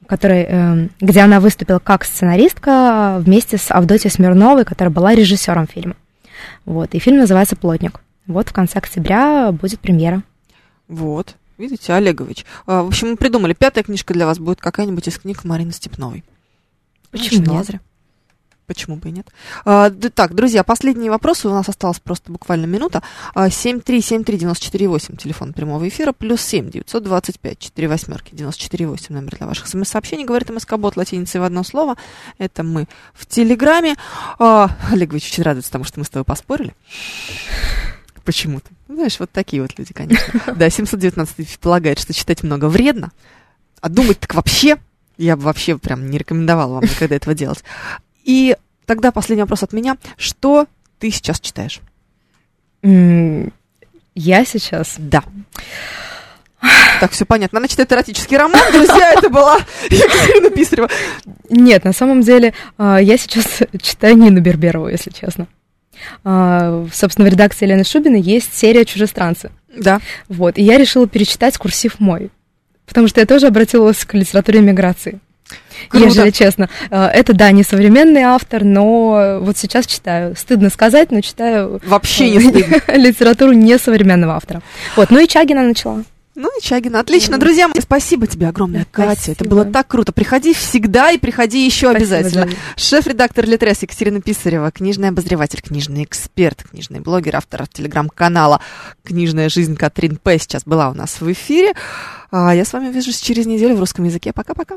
который, э, где она выступила как сценаристка вместе с Авдотьей Смирновой, которая была режиссером фильма. Вот, и фильм называется «Плотник». Вот в конце октября будет премьера. Вот. Видите, Олегович. А, в общем, мы придумали. Пятая книжка для вас будет какая-нибудь из книг Марины Степновой. Почему Значит, нет? зря. Почему бы и нет? А, д- так, друзья, последние вопросы. У нас осталось просто буквально минута. А, 7373948, телефон прямого эфира, плюс 7 925 4 восьмерки 948, номер для ваших смс-сообщений. Говорит МСК-бот латиницей в одно слово. Это мы в Телеграме. А, Олегович очень радуется тому, что мы с тобой поспорили. Почему-то. Знаешь, вот такие вот люди, конечно. Да, 719 полагает, что читать много вредно, а думать так вообще, я бы вообще прям не рекомендовала вам никогда этого делать. И тогда последний вопрос от меня. Что ты сейчас читаешь? Я сейчас... Да. Так, все понятно. Она читает эротический роман, друзья, это была Екатерина Писарева. Нет, на самом деле, а, я сейчас читаю Нину Берберову, если честно. А, Собственно, в редакции Елены Шубиной есть серия «Чужестранцы». Да. Вот, и я решила перечитать курсив мой. Потому что я тоже обратилась к литературе миграции. Круто. Ежели честно. А, Это, да, не современный автор, но вот сейчас читаю. Стыдно сказать, но читаю Вообще не стыдно. литературу несовременного автора. Вот, ну и Чагина начала. Ну и Чагина. Отлично, друзья мои. Спасибо тебе огромное, Да, Катя. Это спасибо. было так круто. Приходи всегда и приходи еще Спасибо, обязательно. Шеф-редактор Литрес Екатерина Писарева, книжный обозреватель, книжный эксперт, книжный блогер, автор телеграм-канала «Книжная жизнь» Катрин П. сейчас была у нас в эфире. А я с вами увижусь через неделю в русском языке. Пока-пока.